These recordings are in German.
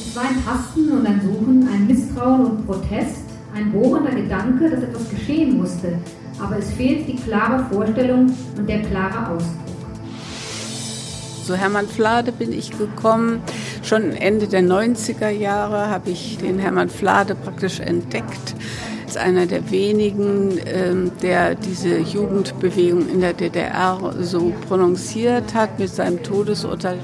Es war ein Tasten und ein Suchen, ein Misstrauen und Protest, ein bohrender Gedanke, dass etwas geschehen musste, aber es fehlt die klare Vorstellung und der klare Ausdruck. Zu Hermann Flade bin ich gekommen. Schon Ende der 90er Jahre habe ich den Hermann Flade praktisch entdeckt. Als einer der wenigen, ähm, der diese Jugendbewegung in der DDR so prononciert hat mit seinem Todesurteil.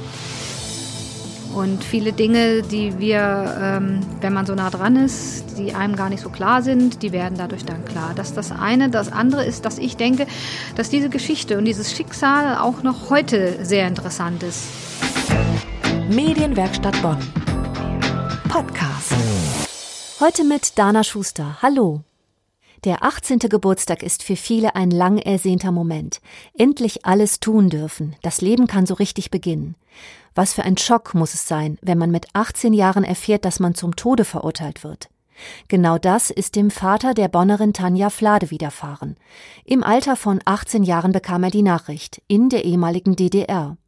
Und viele Dinge, die wir, ähm, wenn man so nah dran ist, die einem gar nicht so klar sind, die werden dadurch dann klar. Das ist das eine. Das andere ist, dass ich denke, dass diese Geschichte und dieses Schicksal auch noch heute sehr interessant ist. Medienwerkstatt Bonn. Podcast. Heute mit Dana Schuster. Hallo. Der 18. Geburtstag ist für viele ein lang ersehnter Moment. Endlich alles tun dürfen. Das Leben kann so richtig beginnen. Was für ein Schock muss es sein, wenn man mit 18 Jahren erfährt, dass man zum Tode verurteilt wird. Genau das ist dem Vater der Bonnerin Tanja Flade widerfahren. Im Alter von 18 Jahren bekam er die Nachricht in der ehemaligen DDR.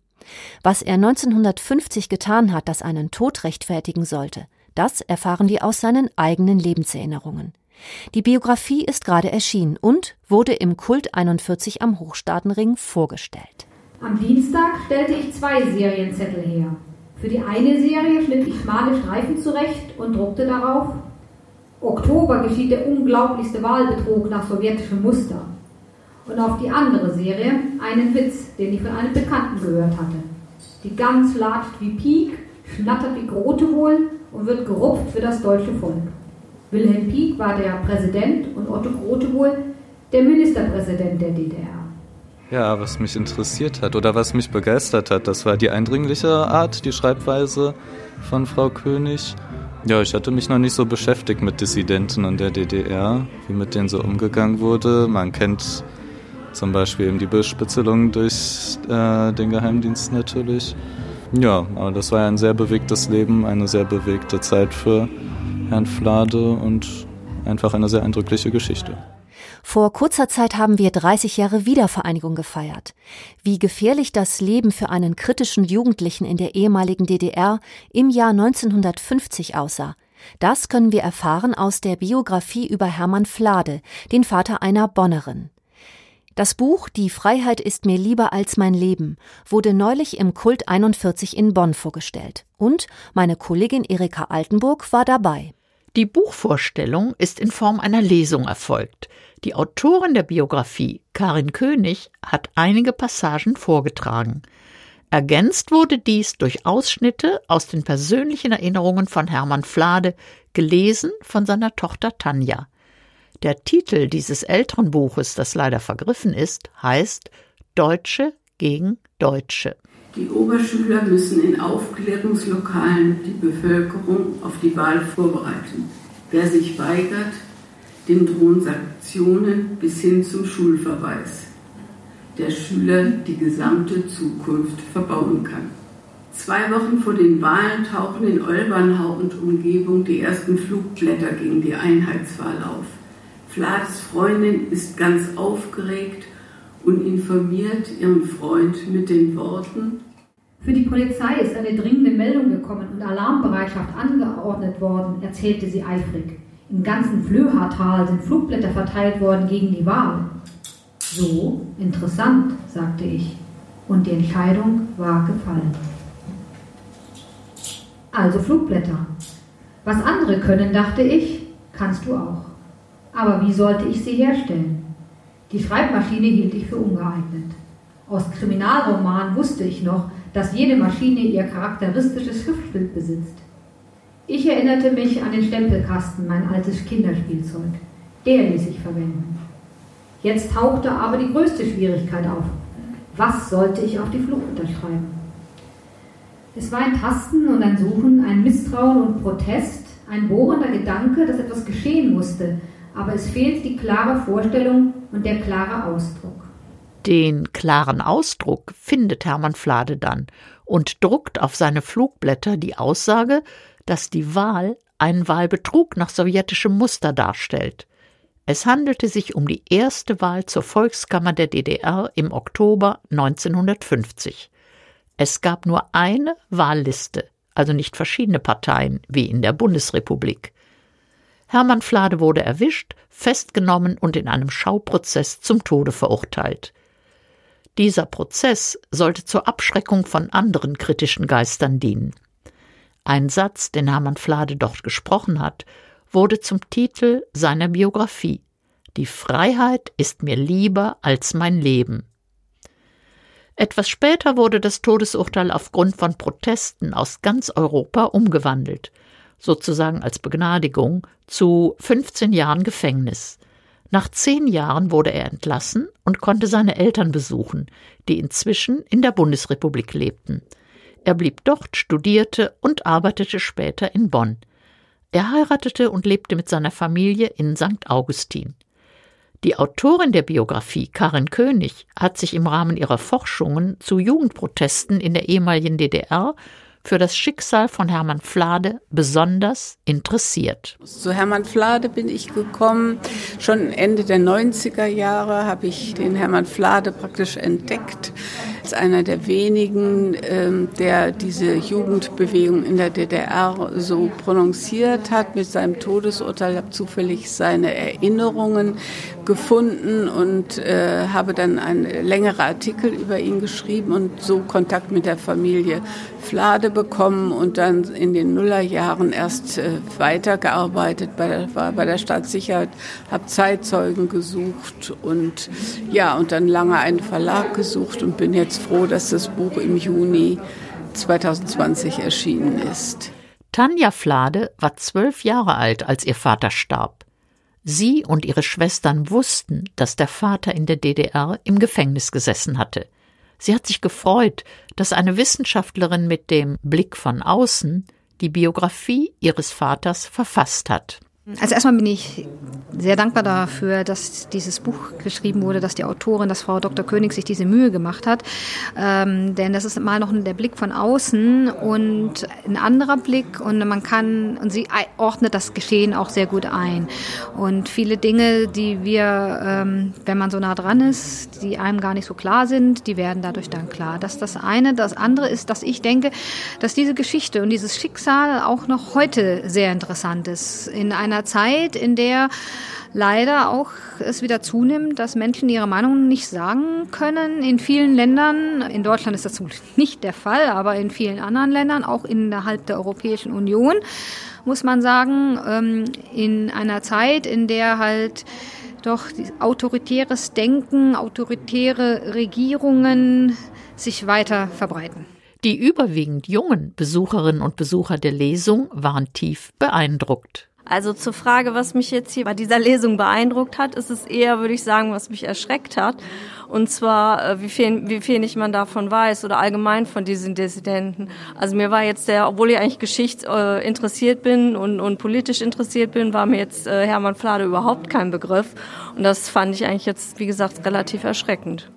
Was er 1950 getan hat, das einen Tod rechtfertigen sollte, das erfahren wir aus seinen eigenen Lebenserinnerungen. Die Biografie ist gerade erschienen und wurde im Kult 41 am Hochstaatenring vorgestellt. Am Dienstag stellte ich zwei Serienzettel her. Für die eine Serie schnitt ich schmale Streifen zurecht und druckte darauf Oktober geschieht der unglaublichste Wahlbetrug nach sowjetischem Muster. Und auf die andere Serie einen Witz, den ich von einem Bekannten gehört hatte. Die Gans latscht wie Pieck, schnattert wie Grotewohl und wird gerupft für das deutsche Volk. Wilhelm Pieck war der Präsident und Otto Grotewohl der Ministerpräsident der DDR. Ja, was mich interessiert hat oder was mich begeistert hat, das war die eindringliche Art, die Schreibweise von Frau König. Ja, ich hatte mich noch nicht so beschäftigt mit Dissidenten in der DDR, wie mit denen so umgegangen wurde. Man kennt zum Beispiel eben die Bespitzelung durch äh, den Geheimdienst natürlich. Ja, aber das war ja ein sehr bewegtes Leben, eine sehr bewegte Zeit für Herrn Flade und einfach eine sehr eindrückliche Geschichte. Vor kurzer Zeit haben wir 30 Jahre Wiedervereinigung gefeiert. Wie gefährlich das Leben für einen kritischen Jugendlichen in der ehemaligen DDR im Jahr 1950 aussah, das können wir erfahren aus der Biografie über Hermann Flade, den Vater einer Bonnerin. Das Buch Die Freiheit ist mir lieber als mein Leben wurde neulich im Kult 41 in Bonn vorgestellt. Und meine Kollegin Erika Altenburg war dabei. Die Buchvorstellung ist in Form einer Lesung erfolgt. Die Autorin der Biografie, Karin König, hat einige Passagen vorgetragen. Ergänzt wurde dies durch Ausschnitte aus den persönlichen Erinnerungen von Hermann Flade, gelesen von seiner Tochter Tanja. Der Titel dieses älteren Buches, das leider vergriffen ist, heißt Deutsche gegen Deutsche. Die Oberschüler müssen in Aufklärungslokalen die Bevölkerung auf die Wahl vorbereiten. Wer sich weigert, dem drohen Sanktionen bis hin zum Schulverweis, der Schüler die gesamte Zukunft verbauen kann. Zwei Wochen vor den Wahlen tauchen in Olbernhau und Umgebung die ersten Flugblätter gegen die Einheitswahl auf. Flades Freundin ist ganz aufgeregt und informiert ihren Freund mit den Worten Für die Polizei ist eine dringende Meldung gekommen und Alarmbereitschaft angeordnet worden, erzählte sie eifrig. Im ganzen Flöhartal sind Flugblätter verteilt worden gegen die Wahl. So, interessant, sagte ich. Und die Entscheidung war gefallen. Also Flugblätter. Was andere können, dachte ich, kannst du auch. Aber wie sollte ich sie herstellen? Die Schreibmaschine hielt ich für ungeeignet. Aus Kriminalromanen wusste ich noch, dass jede Maschine ihr charakteristisches Schriftbild besitzt. Ich erinnerte mich an den Stempelkasten, mein altes Kinderspielzeug. Der ließ ich verwenden. Jetzt tauchte aber die größte Schwierigkeit auf. Was sollte ich auf die Flucht unterschreiben? Es war ein Tasten und ein Suchen, ein Misstrauen und Protest, ein bohrender Gedanke, dass etwas geschehen musste, aber es fehlt die klare Vorstellung und der klare Ausdruck. Den klaren Ausdruck findet Hermann Flade dann und druckt auf seine Flugblätter die Aussage, dass die Wahl einen Wahlbetrug nach sowjetischem Muster darstellt. Es handelte sich um die erste Wahl zur Volkskammer der DDR im Oktober 1950. Es gab nur eine Wahlliste, also nicht verschiedene Parteien wie in der Bundesrepublik. Hermann Flade wurde erwischt, festgenommen und in einem Schauprozess zum Tode verurteilt. Dieser Prozess sollte zur Abschreckung von anderen kritischen Geistern dienen. Ein Satz, den Hermann Flade dort gesprochen hat, wurde zum Titel seiner Biografie. Die Freiheit ist mir lieber als mein Leben. Etwas später wurde das Todesurteil aufgrund von Protesten aus ganz Europa umgewandelt, sozusagen als Begnadigung, zu 15 Jahren Gefängnis. Nach zehn Jahren wurde er entlassen und konnte seine Eltern besuchen, die inzwischen in der Bundesrepublik lebten. Er blieb dort, studierte und arbeitete später in Bonn. Er heiratete und lebte mit seiner Familie in St. Augustin. Die Autorin der Biografie, Karin König, hat sich im Rahmen ihrer Forschungen zu Jugendprotesten in der ehemaligen DDR für das Schicksal von Hermann Flade besonders interessiert. Zu Hermann Flade bin ich gekommen. Schon Ende der 90er Jahre habe ich den Hermann Flade praktisch entdeckt. Als einer der wenigen, ähm, der diese Jugendbewegung in der DDR so prononciert hat mit seinem Todesurteil, habe zufällig seine Erinnerungen gefunden und äh, habe dann einen längeren Artikel über ihn geschrieben und so Kontakt mit der Familie Flade bekommen und dann in den Nullerjahren erst äh, weitergearbeitet bei der, war bei der Staatssicherheit, habe Zeitzeugen gesucht und ja, und dann lange einen Verlag gesucht und bin jetzt froh, dass das Buch im Juni 2020 erschienen ist. Tanja Flade war zwölf Jahre alt, als ihr Vater starb. Sie und ihre Schwestern wussten, dass der Vater in der DDR im Gefängnis gesessen hatte. Sie hat sich gefreut, dass eine Wissenschaftlerin mit dem Blick von außen die Biografie ihres Vaters verfasst hat. Also erstmal bin ich sehr dankbar dafür, dass dieses Buch geschrieben wurde, dass die Autorin, dass Frau Dr. König sich diese Mühe gemacht hat. Ähm, denn das ist mal noch der Blick von außen und ein anderer Blick und man kann, und sie ordnet das Geschehen auch sehr gut ein. Und viele Dinge, die wir, ähm, wenn man so nah dran ist, die einem gar nicht so klar sind, die werden dadurch dann klar. Das ist das eine. Das andere ist, dass ich denke, dass diese Geschichte und dieses Schicksal auch noch heute sehr interessant ist. In einer einer Zeit, in der leider auch es wieder zunimmt, dass Menschen ihre Meinung nicht sagen können. In vielen Ländern, in Deutschland ist das nicht der Fall, aber in vielen anderen Ländern, auch innerhalb der Europäischen Union, muss man sagen, ähm, in einer Zeit, in der halt doch autoritäres Denken, autoritäre Regierungen sich weiter verbreiten. Die überwiegend jungen Besucherinnen und Besucher der Lesung waren tief beeindruckt. Also zur Frage, was mich jetzt hier bei dieser Lesung beeindruckt hat, ist es eher, würde ich sagen, was mich erschreckt hat. Und zwar, äh, wie viel, wie viel nicht man davon weiß oder allgemein von diesen Dissidenten. Also mir war jetzt der, obwohl ich eigentlich geschichts äh, bin und, und politisch interessiert bin, war mir jetzt äh, Hermann Flade überhaupt kein Begriff. Und das fand ich eigentlich jetzt, wie gesagt, relativ erschreckend.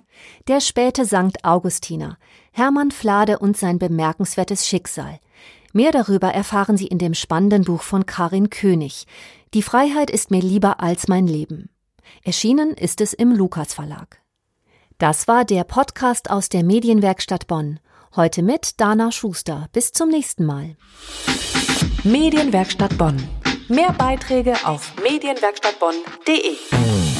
Der späte Sankt Augustiner, Hermann Flade und sein bemerkenswertes Schicksal. Mehr darüber erfahren Sie in dem spannenden Buch von Karin König. Die Freiheit ist mir lieber als mein Leben. Erschienen ist es im Lukas Verlag. Das war der Podcast aus der Medienwerkstatt Bonn. Heute mit Dana Schuster. Bis zum nächsten Mal. Medienwerkstatt Bonn. Mehr Beiträge auf medienwerkstattbonn.de.